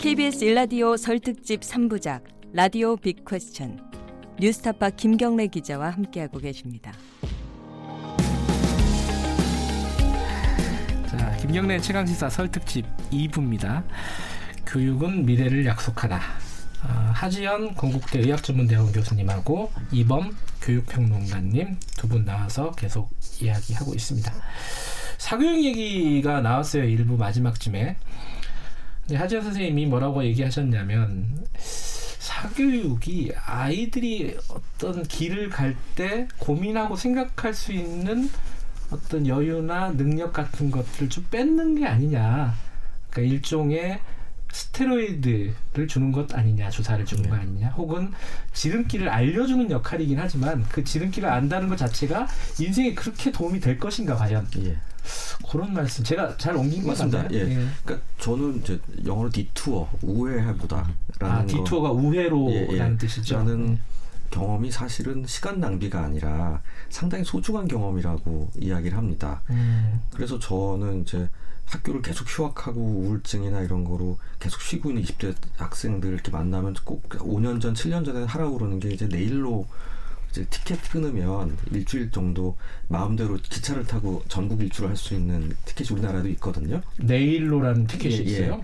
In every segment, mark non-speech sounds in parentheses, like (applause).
KBS 일라디오 설특집 3부작 라디오 빅 퀘스천 뉴스타파 김경래 기자와 함께하고 계십니다. 자, 김경래 최강시사 설특집 2부입니다. 교육은 미래를 약속하다. 아, 하지연 건국대 의학전문대학원 교수님하고 이범 교육평론가님 두 분 나와서 계속 이야기하고 있습니다. 사교육 얘기가 나왔어요. 일부 마지막쯤에. 하지연 선생님이 뭐라고 얘기하셨냐면 사교육이 아이들이 어떤 길을 갈 때 고민하고 생각할 수 있는 어떤 여유나 능력 같은 것들을 좀 뺏는 게 아니냐. 그러니까 일종의 스테로이드를 주는 것 아니냐, 주사를 주는 거 아니냐, 혹은 지름길을 알려주는 역할이긴 하지만 그 지름길을 안다는 것 자체가 인생에 그렇게 도움이 될 것인가 과연? 예. 그런 말씀 제가 잘 옮긴 것 같습니다. 예. 예. 그러니까 저는 이제 영어로 디투어 우회해보다라는 아, 디투어가 우회로라는 예, 예. 뜻이죠. 라는 경험이 사실은 시간 낭비가 아니라 상당히 소중한 경험이라고 이야기를 합니다. 음. 그래서 저는 이제 학교를 계속 휴학하고 우울증이나 이런 거로 계속 쉬고 있는 20대 학생들 이렇게 만나면 꼭 5년 전, 7년 전에 하라고 그러는 게 이제 내일로 이제 티켓 끊으면 일주일 정도 마음대로 기차를 타고 전국 일주를 할 수 있는 티켓이 우리나라도 있거든요. 내일로라는 티켓이 예, 예. 있어요?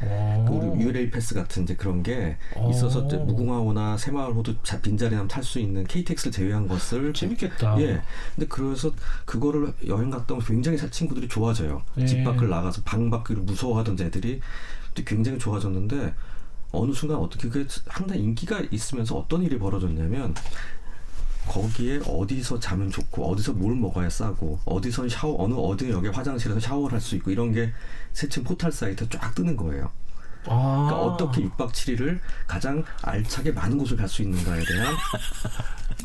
그 유레일 패스 같은 이제 그런 게 있어서 무궁화호나 새마을호도 빈자리 나면 탈수 있는 KTX를 제외한 것을 재밌겠다. 예. 근데 그래서 그거를 여행 갔다 오면 굉장히 친구들이 좋아져요. 예. 집 밖을 나가서 방 밖을 무서워하던 애들이 굉장히 좋아졌는데 어느 순간 어떻게 그게 상당히 인기가 있으면서 어떤 일이 벌어졌냐면 거기에 어디서 자면 좋고 어디서 뭘 먹어야 싸고 어디서 샤워 어느 어디 여기 화장실에서 샤워를 할 수 있고 이런 게 세층 포털 사이트에 쫙 뜨는 거예요. 아. 그러니까 어떻게 6박 7일을 가장 알차게 많은 곳을 갈 수 있는가에 대한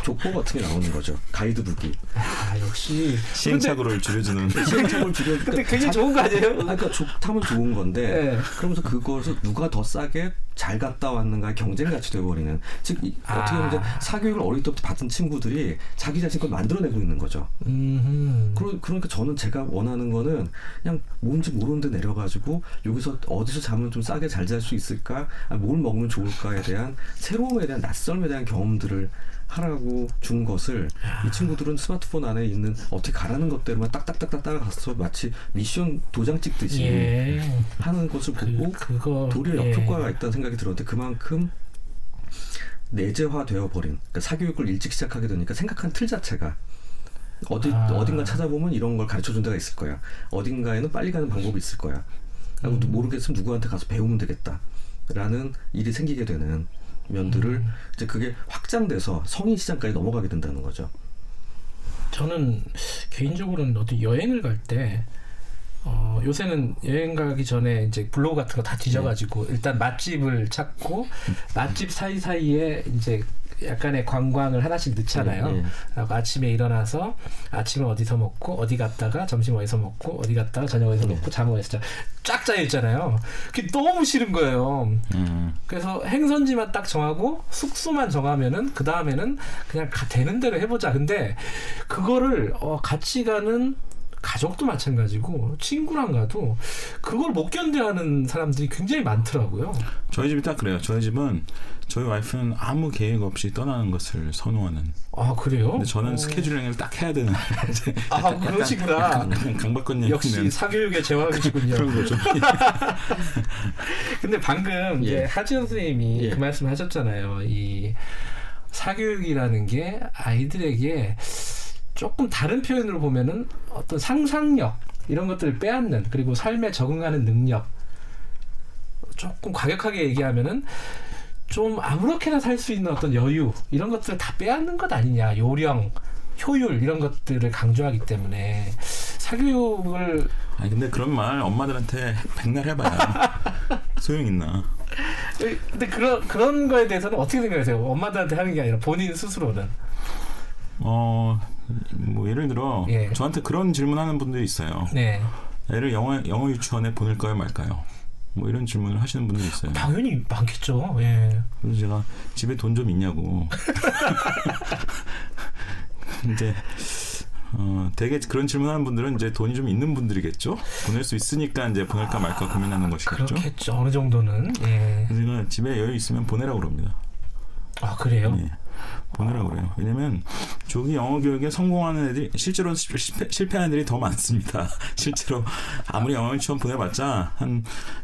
족보 같은 게 나오는 거죠. 가이드북이. 아, 역시 시행착오를 줄여주는. (laughs) 시행착오를 줄여. 근데 굉장히 좋은 거 아니에요? 아, 그러니까 좋다면 좋은 건데. 네. 그러면서 그것을 누가 더 싸게 잘 갔다 왔는가 경쟁같이 돼버리는. 즉 아. 어떻게 보면 이제 사교육을 어릴 때부터 받은 친구들이 자기 자신 걸 만들어내고 있는 거죠. 음 그러, 그러니까 저는 제가 원하는 거는 그냥 뭔지 모르는데 내려가지고 여기서 어디서 자면 좀 싸게 잘 잘 수 있을까? 아, 뭘 먹으면 좋을까에 대한 새로움에 대한 낯설음에 대한 경험들을 하라고 준 것을 이 친구들은 스마트폰 안에 있는 어떻게 가라는 것대로만 딱딱딱딱 따라가서 마치 미션 도장 찍듯이 예. 하는 것을 보고 그, 그거, 도리어 예. 역효과가 있다는 생각이 들었는데 그만큼 내재화 되어 버린 그러니까 사교육을 일찍 시작하게 되니까 생각한 틀 자체가 어디 아. 어딘가 찾아보면 이런 걸 가르쳐 준 데가 있을 거야. 어딘가에는 빨리 가는 방법이 있을 거야. 음. 모르겠으면 누구한테 가서 배우면 되겠다라는 일이 생기게 되는 면들을 음. 이제 그게 확장돼서 성인 시장까지 넘어가게 된다는 거죠. 저는 개인적으로는 어디 여행을 갈때 어, 요새는 여행 가기 전에 이제 블로그 같은 거 다 뒤져가지고 네. 일단 맛집을 찾고 맛집 사이사이에 이제 약간의 관광을 하나씩 넣잖아요. 네, 네. 아침에 일어나서 아침을 어디서 먹고 어디 갔다가 점심 어디서 먹고 어디 갔다가 저녁 어디서 네. 먹고 잠을 어디서 쫙 짜여 있잖아요. 그게 너무 싫은 거예요. 음. 그래서 행선지만 딱 정하고 숙소만 정하면은 그 다음에는 그냥 가, 되는 대로 해보자. 근데 그거를 어, 같이 가는 가족도 마찬가지고 친구랑 가도 그걸 못 견뎌하는 사람들이 굉장히 많더라고요. 저희 집이 딱 그래요. 저희 집은 저희 와이프는 아무 계획 없이 떠나는 것을 선호하는. 아 그래요? 근데 저는 오. 스케줄링을 딱 해야 되는. 아 (laughs) 그러시구나. 강박관념. 역시 사교육의 제왕이시군요. (laughs) 그런 거죠. 근데 방금 예. 하지연 선생님이 예. 그 말씀하셨잖아요. 이 사교육이라는 게 아이들에게 조금 다른 표현으로 보면은 어떤 상상력 이런 것들을 빼앗는 그리고 삶에 적응하는 능력 조금 과격하게 얘기하면은 좀 아무렇게나 살 수 있는 어떤 여유 이런 것들을 다 빼앗는 것 아니냐 요령 효율 이런 것들을 강조하기 때문에 사교육을 아니 근데 그런 말 엄마들한테 백날 해봐야 (laughs) 소용 있나? 근데 그런 그런 거에 대해서는 어떻게 생각하세요? 엄마들한테 하는 게 아니라 본인 스스로는 어, 뭐 예를 들어 예. 저한테 그런 질문하는 분들이 있어요. 네. 애를 영어 영어 유치원에 보낼까요 말까요? 뭐 이런 질문을 하시는 분들이 있어요. 당연히 많겠죠. 예. 그래서 제가 집에 돈 좀 있냐고. (laughs) 이제 어, 되게 그런 질문하는 분들은 이제 돈이 좀 있는 분들이겠죠. 보낼 수 있으니까 이제 보낼까 말까 고민하는 것이겠죠. 그렇겠죠. 어느 정도는. 예. 그래서 집에 여유 있으면 보내라고 그럽니다. 아 그래요? 예. 보내라고 그래요. 왜냐면 조기 영어 교육에 성공하는 애들이 실제로 실패, 실패하는 애들이 더 많습니다. (laughs) 실제로 아무리 영어 유치원 보내봤자 한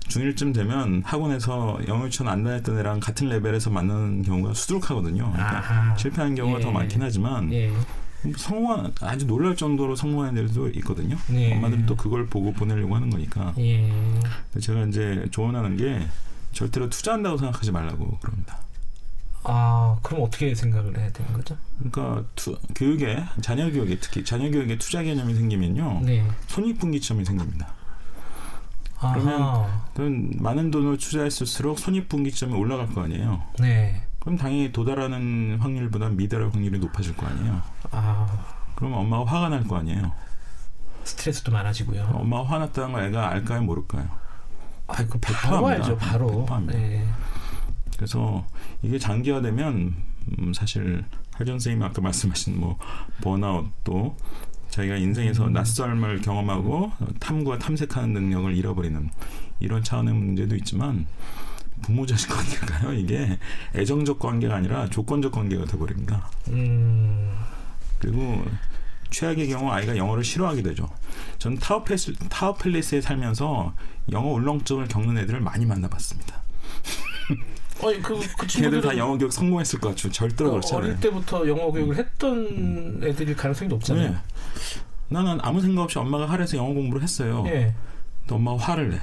중1쯤 되면 학원에서 영어 유치원 안 다녔던 애랑 같은 레벨에서 만나는 경우가 수두룩하거든요. 그러니까 실패하는 경우가 예. 더 많긴 하지만 예. 성공한 아주 놀랄 정도로 성공한 애들도 있거든요. 예. 엄마들은 또 그걸 보고 보내려고 하는 거니까. 예. 제가 이제 조언하는 게 절대로 투자한다고 생각하지 말라고 그럽니다. 아, 그럼 어떻게 생각을 해야 되는 거죠? 그러니까 투, 교육에 자녀 교육에 특히 자녀 교육에 투자 개념이 생기면요. 네. 손익분기점이 생깁니다. 그러면, 그럼 많은 돈을 투자했을수록 손익분기점이 올라갈 거 아니에요. 네. 그럼 당연히 도달하는 확률보다 미달할 확률이 높아질 거 아니에요. 아. 그럼 엄마가 화가 날 거 아니에요. 스트레스도 많아지고요. 엄마가 화났다는 걸 애가 알까요, 모를까요? 아, 그 바로 알죠, 바로. 네. 그래서 이게 장기화되면 음, 사실 할전 선생님 아까 말씀하신 뭐 번아웃도 자기가 인생에서 음. 낯설을 경험하고 탐구와 탐색하는 능력을 잃어버리는 이런 차원의 문제도 있지만 부모 자식 관계가요 이게 애정적 관계가 아니라 조건적 관계가 돼버립니다. 음. 그리고 최악의 경우 아이가 영어를 싫어하게 되죠. 전 타워팰리스, 타워팰리스에 살면서 영어 울렁증을 겪는 애들을 많이 만나봤습니다. (laughs) 아니 그, 그 친구들 다 영어 교육 성공했을 것 같죠. 절대로 그렇지 않아요. 어릴 때부터 영어 교육을 음. 했던 음. 애들일 가능성이 높잖아요. 네. 나는 아무 생각 없이 엄마가 하래서 영어 공부를 했어요. 네. 근데 엄마가 화를 내.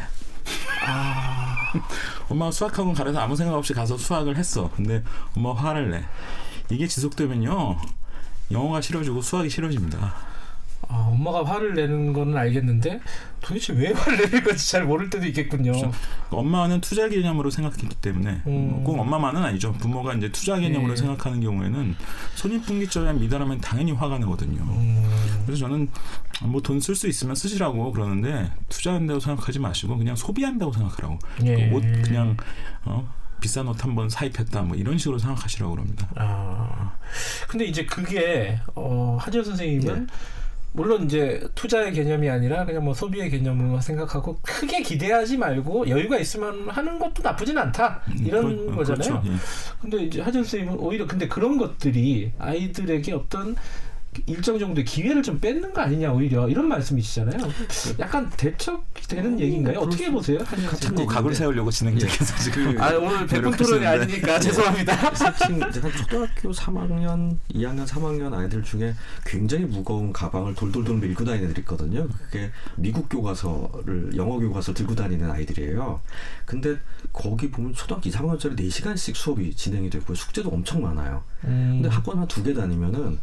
아. (laughs) 엄마가 수학학원 가래서 아무 생각 없이 가서 수학을 했어. 근데 엄마가 화를 내. 이게 지속되면요. 영어가 싫어지고 수학이 싫어집니다. 아, 엄마가 화를 내는 거는 알겠는데 도대체 왜 화를 내는 건지 잘 모를 때도 있겠군요. 그렇죠. 엄마는 투자 개념으로 생각했기 때문에 음. 꼭 엄마만은 아니죠. 부모가 이제 투자 개념으로 네. 생각하는 경우에는 손익분기점에 미달하면 당연히 화가 나거든요. 음. 그래서 저는 뭐 돈 쓸 수 있으면 쓰시라고 그러는데 투자한다고 생각하지 마시고 그냥 소비한다고 생각하라고. 예. 옷 그냥 어. 비싼 옷 한 번 사입했다 뭐 이런 식으로 생각하시라고 그럽니다. 아 근데 이제 그게 어, 하재 선생님은 네. 물론 이제 투자의 개념이 아니라 그냥 뭐 소비의 개념으로 생각하고 크게 기대하지 말고 여유가 있으면 하는 것도 나쁘진 않다 음, 이런 음, 그렇, 거잖아요. 그렇죠. 예. 근데 이제 하정 선생님은 오히려 근데 그런 것들이 아이들에게 어떤 일정 정도의 기회를 좀 뺏는 거 아니냐 오히려 이런 말씀이시잖아요. 약간 대척되는 얘기인가요? 어떻게 보세요? 거 각을 세우려고 진행자께서 지금 아 오늘 백분 토론이 아니니까 죄송합니다. (laughs) 지금 (laughs) 초등학교 3학년, 2학년, 3학년 아이들 중에 굉장히 무거운 가방을 돌돌돌 밀고 다니는 애들이 있거든요. 그게 미국 교과서를 영어 교과서 들고 다니는 아이들이에요. 근데 거기 보면 초등학교 2, 3학년짜리 4시간씩 수업이 진행이 되고 숙제도 엄청 많아요. 음. 근데 학원 한 두 개 다니면은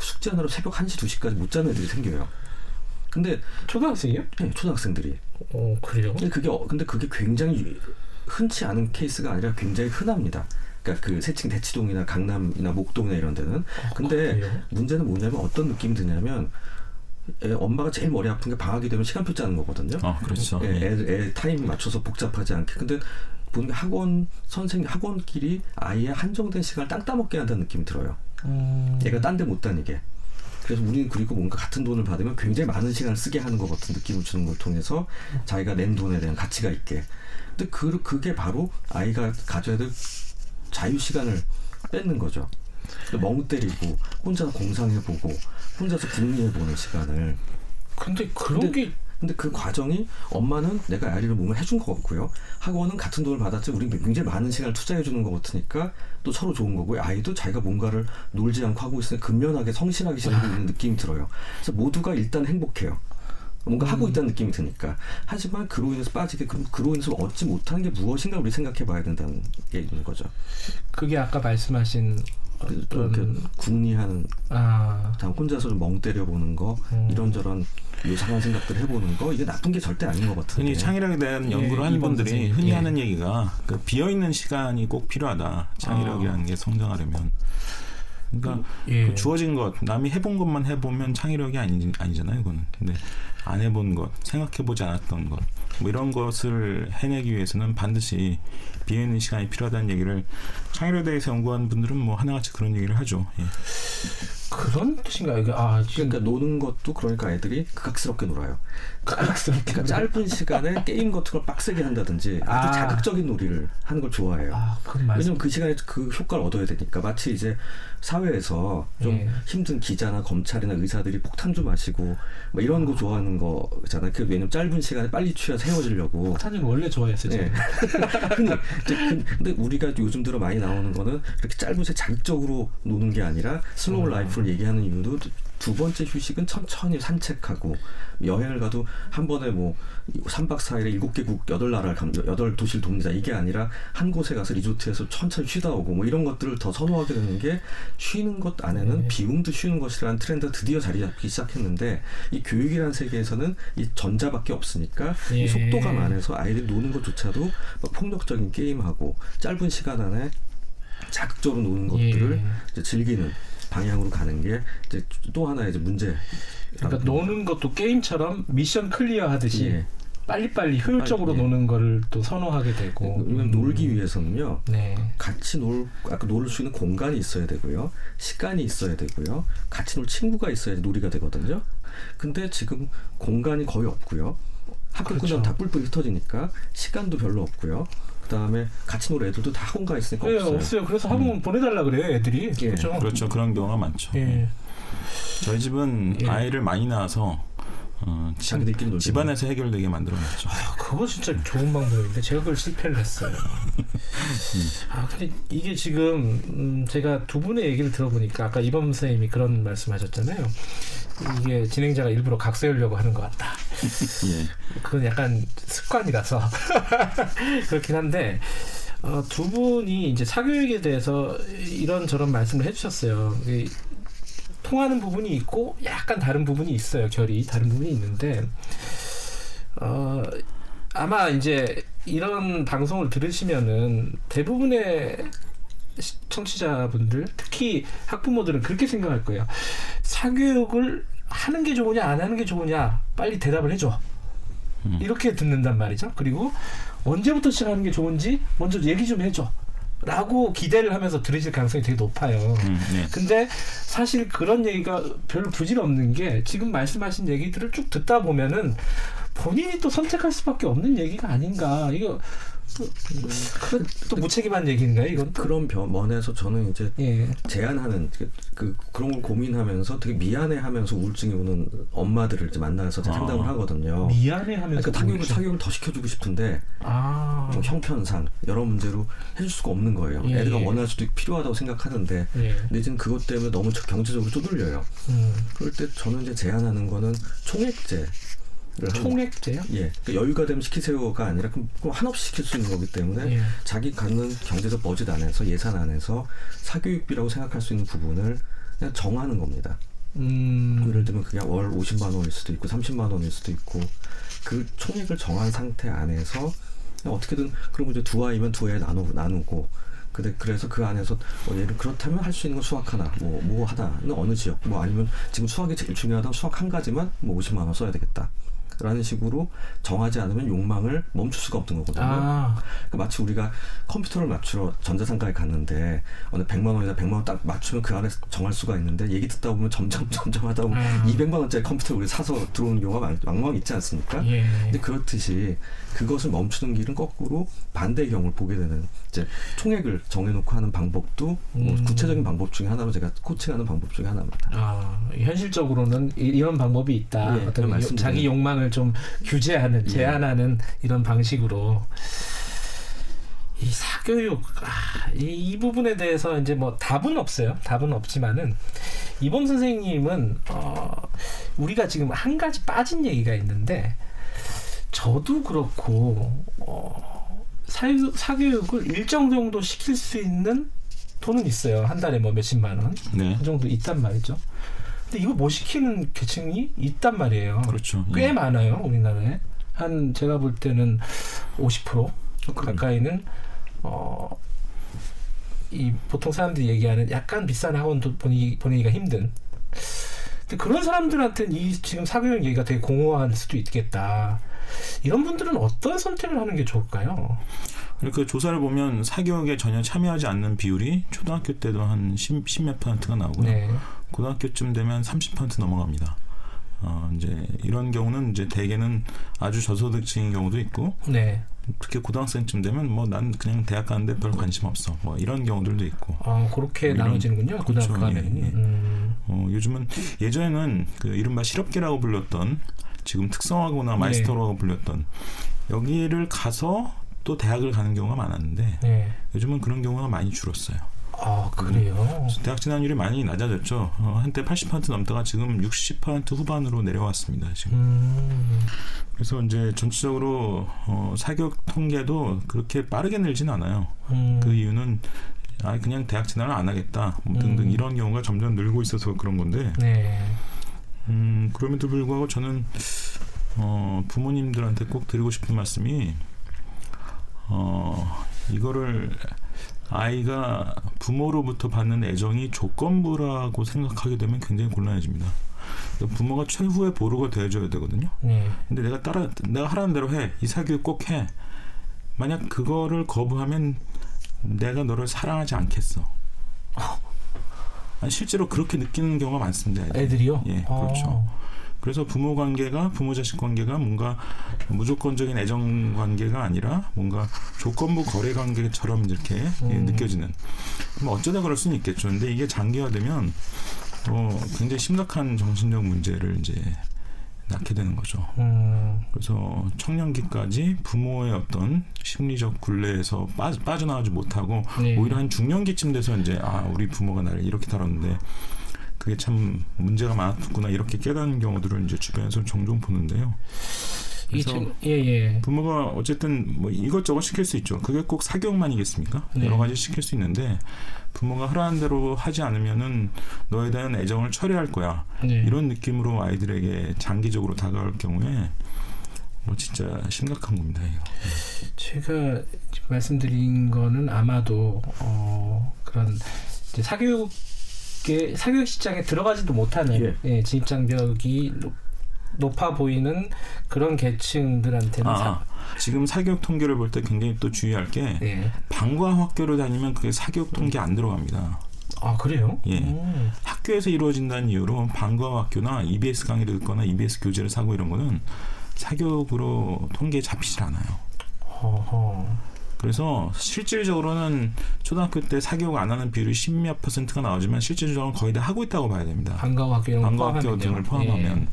숙제 하느라 새벽 1시, 2시까지 못 자는 애들이 생겨요. 근데 초등학생이요? 네, 초등학생들이. 어, 그래요? 근데 그게 어, 근데 그게 굉장히 흔치 않은 케이스가 아니라 굉장히 흔합니다. 그러니까 그 세칭 대치동이나 강남이나 목동이나 이런 데는. 어, 근데 그래요? 문제는 뭐냐면 어떤 느낌이 드냐면 애, 엄마가 제일 머리 아픈 게 방학이 되면 시간표 짜는 거거든요. 아, 그렇죠. 애, 애, 애 타임 맞춰서 복잡하지 않게. 근데 보는 학원 선생 학원끼리 아이의 한정된 시간을 땅따먹기 한다는 느낌이 들어요. 음. 얘가 딴 데 못 다니게. 그래서 우리는 그리고 뭔가 같은 돈을 받으면 굉장히 많은 시간을 쓰게 하는 것 같은 느낌을 주는 걸 통해서 자기가 낸 돈에 대한 가치가 있게. 근데 그, 그게 바로 아이가 가져야 될 자유 시간을 뺏는 거죠. 멍 때리고 혼자 공상해보고 혼자서 궁리해보는 시간을. 근데 그런 근데, 게 근데 그 과정이 엄마는 내가 아이를 몸을 해준 것 같고요. 학원은 같은 돈을 받았지 우리 굉장히 많은 시간을 투자해 주는 것 같으니까 또 서로 좋은 거고요. 아이도 자기가 뭔가를 놀지 않고 하고 있으니 근면하게 성실하게 지내고 있는 느낌이 들어요. 그래서 모두가 일단 행복해요. 뭔가 음. 하고 있다는 느낌이 드니까. 하지만 그로 인해서 빠지게 그럼 그로 인해서 얻지 못한 게 무엇인가 우리 생각해 봐야 된다는 게 있는 거죠. 그게 아까 말씀하신 좀 이렇게 궁리하는 아. 혼자서 좀 멍 때려보는 거 음. 이런저런 요상한 생각들 해보는 거 이게 나쁜 게 절대 아닌 것 같은데 흔히 창의력에 대한 연구를 예, 하는 분들이 흔히 예. 하는 얘기가 그 비어 있는 시간이 꼭 필요하다 창의력이라는 아. 게 성장하려면 그러니까 그, 예. 그 주어진 것 남이 해본 것만 해보면 창의력이 아니, 아니잖아요 이거는 근데 안 해본 것 생각해보지 않았던 것 뭐 이런 것을 해내기 위해서는 반드시 비어있는 시간이 필요하다는 얘기를 창의력에 대해서 연구하는 분들은 뭐 하나같이 그런 얘기를 하죠. 예. 그런 뜻인가요? 이게 아 지금 그러니까 노는 것도 그러니까 애들이 극악스럽게 놀아요. 극악스럽게 그러니까 짧은 시간에 게임 같은 걸 빡세게 한다든지 아주 아. 자극적인 놀이를 하는 걸 좋아해요. 아, 왜냐면 그 시간에 그 효과를 얻어야 되니까 마치 이제 사회에서 좀 예. 힘든 기자나 검찰이나 의사들이 폭탄주 마시고 뭐 이런 거 좋아하는 거잖아요. 그 왜냐면 짧은 시간에 빨리 취해서 헤어지려고. 폭탄주 원래 좋아했어요. 네. 그- (laughs) 근데 우리가 요즘 들어 많이 나오는 거는 이렇게 짧은 새 자극적으로 노는 게 아니라 slow 음. life를 얘기하는 이유도 두 번째 휴식은 천천히 산책하고 여행을 가도 한 번에 뭐 3박 4일에 7개국 8나라를 감 8도시를 돕니다. 이게 아니라 한 곳에 가서 리조트에서 천천히 쉬다 오고 뭐 이런 것들을 더 선호하게 되는 게 쉬는 것 안에는 네. 비움도 쉬는 것이라는 트렌드가 드디어 자리 잡기 시작했는데 이 교육이라는 세계에서는 이 전자밖에 없으니까 예. 이 속도감 안에서 아이들이 노는 것조차도 막 폭력적인 게임하고 짧은 시간 안에 자극적으로 노는 것들을 예. 즐기는 방향으로 가는 게 이제 또 하나의 이제 문제. 그러니까 노는 것도 게임처럼 미션 clear 하듯이 예. 빨리빨리 효율적으로 빨리, 예. 노는 거를 또 선호하게 되고. 왜냐면 음. 놀기 위해서는요. 네. 같이 놀, 아까 놀 수 있는 공간이 있어야 되고요. 시간이 있어야 되고요. 같이 놀 친구가 있어야 놀이가 되거든요. 근데 지금 공간이 거의 없고요. 학교 그렇죠. 끝나면 다 뿔뿔이 흩어지니까 시간도 별로 없고요. 그 다음에 같이 놀 애들도 다 학원 가 있으니까 네, 없어요. 없어요. 그래서 학원 보내달라 그래요, 애들이. 예. 그렇죠. 그렇죠. 그런 경우가 많죠. 예. 저희 집은 예. 아이를 많이 낳아서 어, 집- 집안에서 해결되게 만들어놨죠. 아, 그거 진짜 좋은 방법인데 제가 그걸 실패를 했어요. (laughs) 아 근데 이게 지금 음, 제가 두 분의 얘기를 들어보니까 아까 이범 선생님이 그런 말씀하셨잖아요. 이게 진행자가 일부러 각 세우려고 하는 것 같다. (laughs) 예. 그건 약간 습관이라서 (laughs) 그렇긴 한데 어, 두 분이 이제 사교육에 대해서 이런 저런 말씀을 해주셨어요. 이, 통하는 부분이 있고 약간 다른 부분이 있어요. 결이 다른 부분이 있는데 어, 아마 이제 이런 방송을 들으시면은 대부분의 시- 청취자분들 특히 학부모들은 그렇게 생각할 거예요. 사교육을 하는 게 좋으냐 안 하는 게 좋으냐 빨리 대답을 해줘. 음. 이렇게 듣는단 말이죠. 그리고 언제부터 시작하는 게 좋은지 먼저 얘기 좀 해줘. 라고 기대를 하면서 들으실 가능성이 되게 높아요. 음, 네. 근데 사실 그런 얘기가 별로 부질없는 게 지금 말씀하신 얘기들을 쭉 듣다 보면은 본인이 또 선택할 수밖에 없는 얘기가 아닌가. 이거 또, 그, 또 무책임한 얘기인가요? 이건 또? 그런 면에서 저는 이제 예. 제안하는 그, 그 그런 걸 고민하면서 되게 미안해하면서 우울증이 오는 엄마들을 이제 만나서 아. 상담을 하거든요. 미안해하면서 그러니까 타격을 우울증. 타격을 더 시켜주고 싶은데 아. 좀 형편상 여러 문제로 해줄 수가 없는 거예요. 예, 애들가 예. 원할 수도 필요하다고 생각하는데 예. 근데 이제 그것 때문에 너무 저- 경제적으로 쪼들려요. 음. 그럴 때 저는 이제 제안하는 거는 총액제를 하는 총액제요? 예, 그러니까 여유가 되면 시키세요가 아니라 그럼 그럼 한없이 시킬 수 있는 거기 때문에 예. 자기 갖는 경제적 버짓 안에서 예산 안에서 사교육비라고 생각할 수 있는 부분을 그냥 정하는 겁니다. 음. 예를 들면 그게 월 50만 원일 수도 있고 30만 원일 수도 있고 그 총액을 정한 상태 안에서 그냥 어떻게든 그리고 이제 두 아이면 두 애 나누 나누고 근데 그래서 그 안에서 뭐 예를 그렇다면 할 수 있는 건 수학 하나 뭐뭐 하다는 어느 지역 뭐 아니면 지금 수학이 제일 중요하다면 수학 한 가지만 뭐 50만 원 써야 되겠다. 라는 식으로 정하지 않으면 욕망을 멈출 수가 없는 거거든요. 아. 그러니까 마치 우리가 컴퓨터를 맞추러 전자상가에 갔는데 어느 100만 원이나 100만 원 딱 맞추면 그 안에 정할 수가 있는데 얘기 듣다 보면 점점 (laughs) 점점 하다 보면 음. 200만 원짜리 컴퓨터를 우리 사서 들어오는 경우가 많- 왕왕 있지 않습니까? 예. 근데 그렇듯이 그것을 멈추는 길은 거꾸로 반대의 경우를 보게 되는 이제 총액을 정해놓고 하는 방법도 뭐 음. 구체적인 방법 중에 하나로 제가 코칭하는 방법 중에 하나입니다. 아, 현실적으로는 이- 이런 방법이 있다. 예, 어떤 자기 욕망을 좀 규제하는, 예. 제한하는 이런 방식으로 이 사교육 아, 이, 이 부분에 대해서 이제 뭐 답은 없어요. 답은 없지만은 이범 선생님은 어, 우리가 지금 한 가지 빠진 얘기가 있는데 저도 그렇고 어, 사유, 사교육을 일정 정도 시킬 수 있는 돈은 있어요. 한 달에 뭐 몇십만 원. 네. 그 정도 있단 말이죠. 근데 이거 못 시키는 계층이 있단 말이에요. 그렇죠. 꽤 예. 많아요, 우리나라에. 한 제가 볼 때는 50% 가까이는 어, 이 보통 사람들이 얘기하는 약간 비싼 학원도 보내기, 보내기가 힘든. 근데 그런 사람들한테는 이 지금 사교육 얘기가 되게 공허할 수도 있겠다. 이런 분들은 어떤 선택을 하는 게 좋을까요? 그 조사를 보면 사교육에 전혀 참여하지 않는 비율이 초등학교 때도 한 10, 몇 퍼센트가 나오고요. 네. 고등학교쯤 되면 30% 넘어갑니다. 어, 이제 이런 경우는 이제 대개는 아주 저소득층인 경우도 있고 네. 특히 고등학생쯤 되면 뭐 난 그냥 대학 가는데 별 관심 없어. 뭐 이런 경우들도 있고. 아 그렇게 뭐 나눠지는군요. 고등학교 그렇죠. 가면. 예, 예. 음. 어, 요즘은 예전에는 그 이른바 실업계라고 불렸던 지금 특성화고나 마이스터라고 네. 불렸던 여기를 가서 또 대학을 가는 경우가 많았는데 네. 요즘은 그런 경우가 많이 줄었어요. 아 그래요? 대학 진학률이 많이 낮아졌죠. 어, 한때 80% 넘다가 지금 60% 후반으로 내려왔습니다. 지금. 음. 그래서 이제 전체적으로 어, 사교육 통계도 그렇게 빠르게 늘진 않아요. 음. 그 이유는 아 그냥 대학 진학을 안 하겠다 뭐 등등 음. 이런 경우가 점점 늘고 있어서 그런 건데. 네. 음 그럼에도 불구하고 저는 어, 부모님들한테 꼭 드리고 싶은 말씀이 어 이거를 아이가 부모로부터 받는 애정이 조건부라고 생각하게 되면 굉장히 곤란해집니다. 부모가 최후의 보루가 되어줘야 되거든요. 네. 근데 내가 따라 내가 하라는 대로 해. 이 사교육 꼭 해. 만약 그거를 거부하면 내가 너를 사랑하지 않겠어. (laughs) 실제로 그렇게 느끼는 경우가 많습니다. 애들. 애들이요? 예, 그렇죠. 아. 그래서 부모 관계가 부모 자식 관계가 뭔가 무조건적인 애정 관계가 아니라 뭔가 조건부 거래 관계처럼 이렇게 음. 느껴지는. 뭐 어쩌다 그럴 수는 있겠죠. 근데 이게 장기화되면 또 굉장히 심각한 정신적 문제를 이제 낳게 되는 거죠. 음. 그래서 청년기까지 부모의 어떤 심리적 굴레에서 빠, 빠져나가지 못하고 네. 오히려 한 중년기쯤 돼서 이제 아 우리 부모가 나를 이렇게 다뤘는데 그게 참 문제가 많았구나 이렇게 깨닫는 경우들을 이제 주변에서 종종 보는데요. 그래서 예, 예. 부모가 어쨌든 뭐 이것저것 시킬 수 있죠. 그게 꼭 사교육만이겠습니까? 네. 여러 가지 시킬 수 있는데 부모가 하라는 대로 하지 않으면은 너에 대한 애정을 철회할 거야. 네. 이런 느낌으로 아이들에게 장기적으로 다가올 경우에 뭐 진짜 심각한 겁니다. 이거. 제가 말씀드린 거는 아마도 어, 그런 사교육 사교육 시장에 들어가지도 못하는 예. 예, 진입 장벽이 높아 보이는 그런 계층들한테는 아, 사, 지금 사교육 통계를 볼 때 굉장히 또 주의할 게 예. 방과 학교를 다니면 그게 사교육 통계 안 들어갑니다. 아 그래요? 예. 오. 학교에서 이루어진다는 이유로 방과 학교나 EBS 강의를 듣거나 EBS 교재를 사고 이런 거는 사교육으로 통계에 잡히질 않아요. 허허. 그래서 실질적으로는 초등학교 때 사교육 안 하는 비율이 십몇 퍼센트가 나오지만 실질적으로 거의 다 하고 있다고 봐야 됩니다. 방과학교 방과학교 등을 포함하면. 예.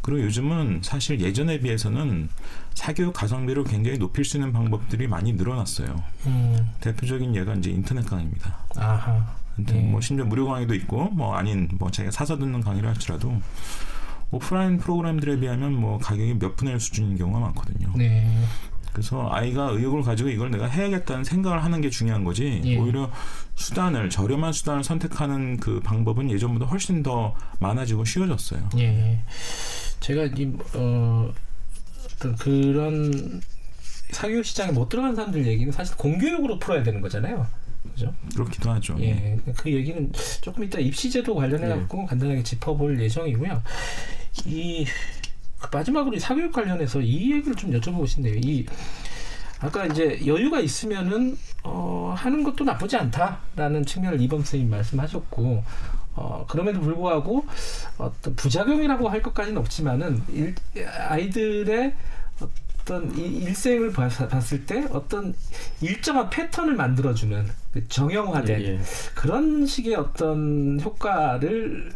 그리고 요즘은 사실 예전에 비해서는 사교육 가성비를 굉장히 높일 수 있는 방법들이 많이 늘어났어요. 음. 대표적인 예가 이제 인터넷 강의입니다. 아하. 예. 뭐 심지어 무료 강의도 있고 뭐 아닌 뭐 자기가 사서 듣는 강의를 할지라도 오프라인 프로그램들에 비하면 뭐 가격이 몇 분의 1 수준인 경우가 많거든요. 네. 그래서 아이가 의욕을 가지고 이걸 내가 해야겠다는 생각을 하는 게 중요한 거지 예. 오히려 수단을 저렴한 수단을 선택하는 그 방법은 예전보다 훨씬 더 많아지고 쉬워졌어요. 예. 제가 이 어, 어떤 그런 사교육 시장에 못 들어간 사람들 얘기는 사실 공교육으로 풀어야 되는 거잖아요. 그죠? 그렇기도 하죠. 예. 그 얘기는 조금 이따 입시제도 관련해 갖고 예. 간단하게 짚어볼 예정이고요. 이 마지막으로 사교육 관련해서 이 얘기를 좀 여쭤보고 싶네요. 이 아까 이제 여유가 있으면은 어, 하는 것도 나쁘지 않다라는 측면을 이범 선생님 말씀하셨고 어, 그럼에도 불구하고 어떤 부작용이라고 할 것까지는 없지만은 일, 아이들의 어떤 이 일생을 봤을 때 어떤 일정한 패턴을 만들어주는 그 정형화된 예, 예. 그런 식의 어떤 효과를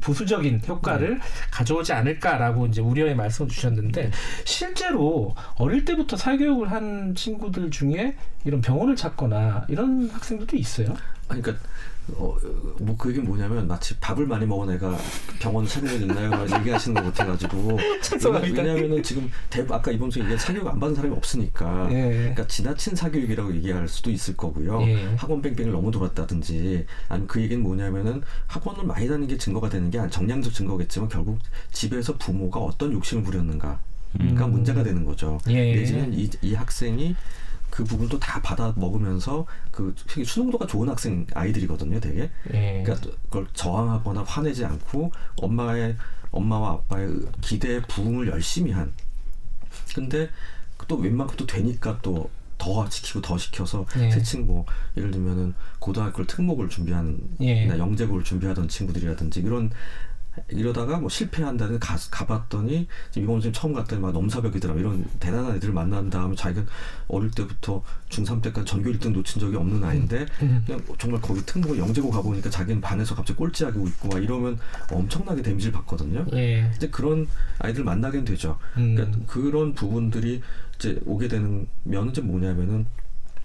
부, 수적인 효과를 네. 가져오지 않을까라고 이제 우려의 말씀을 주셨는데 네. 실제로 어릴 때부터 사교육을 한 친구들 중에 이런 병원을 찾거나 이런 학생들도 있어요. 그러니까 어, 뭐 그게 뭐냐면 마치 밥을 많이 먹은 애가 병원 애 있나요? 얘기하시는 것 같아가지고 (laughs) 왜냐면은 지금 대, 아까 이범수 얘기한 사교육 안 받은 사람이 없으니까 예. 그러니까 지나친 사교육이라고 얘기할 수도 있을 거고요. 예. 학원 뺑뺑을 너무 돌았다든지 아니면 그 얘기는 뭐냐면은 학원을 많이 다니는 게 증거가 되는 게 정량적 증거겠지만 결국 집에서 부모가 어떤 욕심을 부렸는가 가 음. 문제가 되는 거죠. 예. 내지는 이, 이 학생이 그 부분도 다 받아 먹으면서 그 수능도가 좋은 학생 아이들이거든요, 되게. 예. 그러니까 그걸 저항하거나 화내지 않고 엄마의 엄마와 아빠의 기대에 부응을 열심히 한. 근데 또 웬만큼 또 되니까 또더더 시키고 더 시켜서 예. 세층 뭐 예를 들면은 고등학교 특목을 준비한 예. 영재고를 준비하던 친구들이라든지 이런 이러다가 뭐 실패한다는 가, 가봤더니 이범 선생님 처음 갔더니 막 넘사벽이더라 이런 대단한 애들을 만난 다음에 자기가 어릴 때부터 중3 때까지 전교 1등 놓친 적이 없는 아이인데 음, 음. 그냥 정말 거기 특목을 영재고 가보니까 자기는 반에서 갑자기 꼴찌하고 있고 막 이러면 엄청나게 데미지를 받거든요. 예. 이제 그런 아이들 만나게 되죠. 음. 그러니까 그런 부분들이 이제 오게 되는 면은 이제 뭐냐면은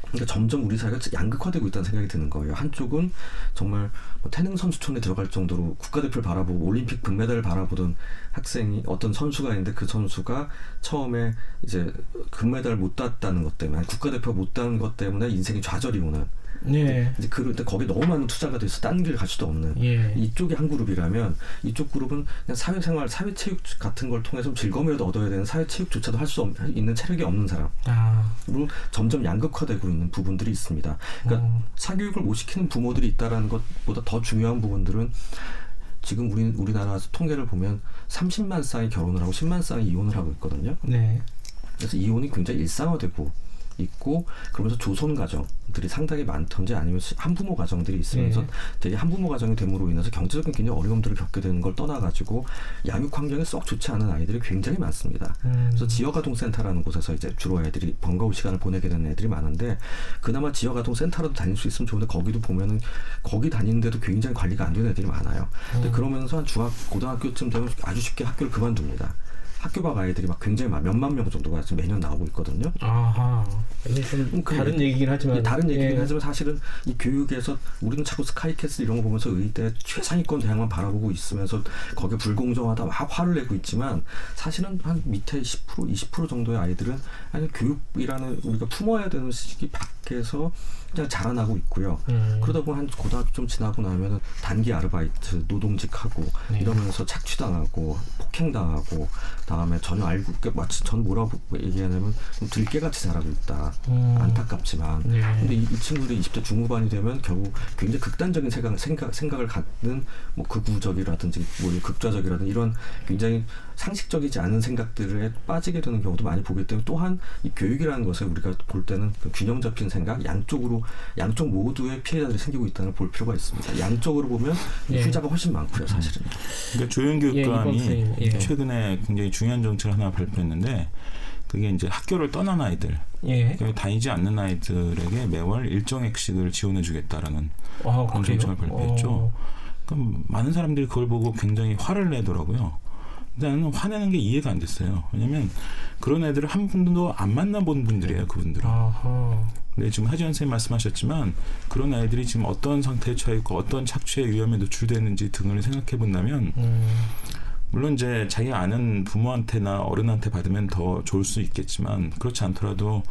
그러니까 점점 우리 사회가 양극화되고 있다는 생각이 드는 거예요. 한쪽은 정말 뭐 태능 선수촌에 들어갈 정도로 국가대표를 바라보고 올림픽 금메달을 바라보던 학생이 어떤 선수가 있는데 그 선수가 처음에 이제 금메달을 못 땄다는 것 때문에 국가대표 못 딴 것 때문에 인생이 좌절이 오는 예. 이제 그런데 거기 너무 많은 투자가 돼서 딴 길 갈 수도 없는 예. 이쪽이 한 그룹이라면 이쪽 그룹은 그냥 사회생활, 사회체육 같은 걸 통해서 즐거움이라도 얻어야 되는 사회체육조차도 할 수 있는 체력이 없는 사람으로 아. 점점 양극화되고 있는 부분들이 있습니다. 그러니까 음. 사교육을 못 시키는 부모들이 있다라는 것보다 더 중요한 부분들은 지금 우리 우리나라 통계를 보면 30만 쌍이 결혼을 하고 10만 쌍이 이혼을 하고 있거든요. 네. 그래서 이혼이 굉장히 일상화되고 있고 그러면서 조선 가정들이 상당히 많던지 아니면 한부모 가정들이 있으면서 네. 되게 한부모 가정이 됨으로 인해서 경제적인 굉장히 어려움들을 겪게 되는 걸 떠나가지고 양육 환경이 썩 좋지 않은 아이들이 굉장히 많습니다. 음. 그래서 지역아동센터라는 곳에서 이제 주로 애들이 번거로운 시간을 보내게 되는 애들이 많은데 그나마 지역아동센터라도 다닐 수 있으면 좋은데 거기도 보면은 거기 다니는데도 굉장히 관리가 안 되는 애들이 많아요. 근데 음. 그러면서 한 중학 고등학교쯤 되면 아주 쉽게 학교를 그만둡니다. 학교 밖 아이들이 막 굉장히 막 몇만 명 정도가 지금 매년 나오고 있거든요. 아하. 좀 음, 그, 다른 얘기긴 하지만 예, 다른 얘기긴 예. 하지만 사실은 이 교육에서 우리는 자꾸 스카이캐슬 이런 거 보면서 의대 최상위권 대학만 바라보고 있으면서 거기에 불공정하다 막 화를 내고 있지만 사실은 한 밑에 10% 20% 정도의 아이들은 아니 교육이라는 우리가 품어야 되는 시기 밖 에서 그냥 자라나고 있고요. 음. 그러다 보면 한 고등학교 좀 지나고 나면은 단기 아르바이트, 노동직하고 네. 이러면서 착취당하고 폭행당하고 다음에 전혀 알고 마치 전 뭐라고 얘기하냐면 좀 들깨같이 자라고 있다. 음. 안타깝지만 네. 근데 이, 이, 친구들이 20대 중후반이 되면 결국 굉장히 극단적인 생각, 생각 생각을 갖는 뭐 극우적이라든지 뭐 극좌적이라든지 이런 굉장히 상식적이지 않은 생각들에 빠지게 되는 경우도 많이 보기 때문에 또한 이 교육이라는 것을 우리가 볼 때는 그 균형 잡힌 생각, 양쪽으로 양쪽 모두의 피해자들이 생기고 있다는 걸볼 필요가 있습니다. 양쪽으로 보면 예. 후자가 훨씬 많고요, 사실은. 그러니까 조영교육감이 예, 예. 최근에 굉장히 중요한 정책을 하나 발표했는데 그게 이제 학교를 떠난 아이들, 예. 다니지 않는 아이들에게 매월 일정 액씩을 지원해주겠다라는 아, 그런 정책을 발표했죠. 어. 그럼 많은 사람들이 그걸 보고 굉장히 화를 내더라고요. 나는 화내는 게 이해가 안 됐어요. 왜냐면 그런 애들을 한 분도 안 만나본 분들이에요, 그분들은. 아하. 근데 지금 하지원 선생님 말씀하셨지만 그런 아이들이 지금 어떤 상태에 처해 있고 어떤 착취의 위험에 노출되는지 등을 생각해 본다면 음. 물론 이제 자기가 아는 부모한테나 어른한테 받으면 더 좋을 수 있겠지만 그렇지 않더라도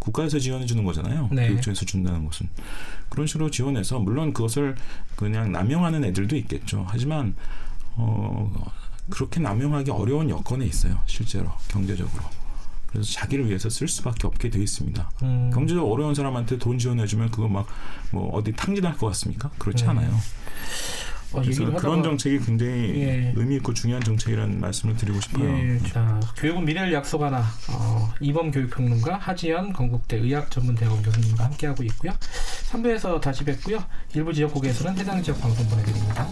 국가에서 지원해 주는 거잖아요. 네. 교육청에서 준다는 것은 그런 식으로 지원해서 물론 그것을 그냥 남용하는 애들도 있겠죠. 하지만 어 그렇게 남용하기 어려운 여건에 있어요. 실제로 경제적으로. 그래서 자기를 위해서 쓸 수밖에 없게 되어 있습니다. 음. 경제적 어려운 사람한테 돈 지원해주면 그거 막 뭐 어디 탕진할 것 같습니까? 그렇지 음. 않아요. 어, 그래서 그런 정책이 굉장히 예. 의미 있고 중요한 정책이라는 말씀을 드리고 싶어요. 예. 자, 교육은 미래를 약속하나 어, 이범 교육평론가 하지연 건국대 의학전문대학원 교수님과 함께하고 있고요. 3부에서 다시 뵙고요. 일부 지역국에서는 해당 지역 방송 보내드립니다.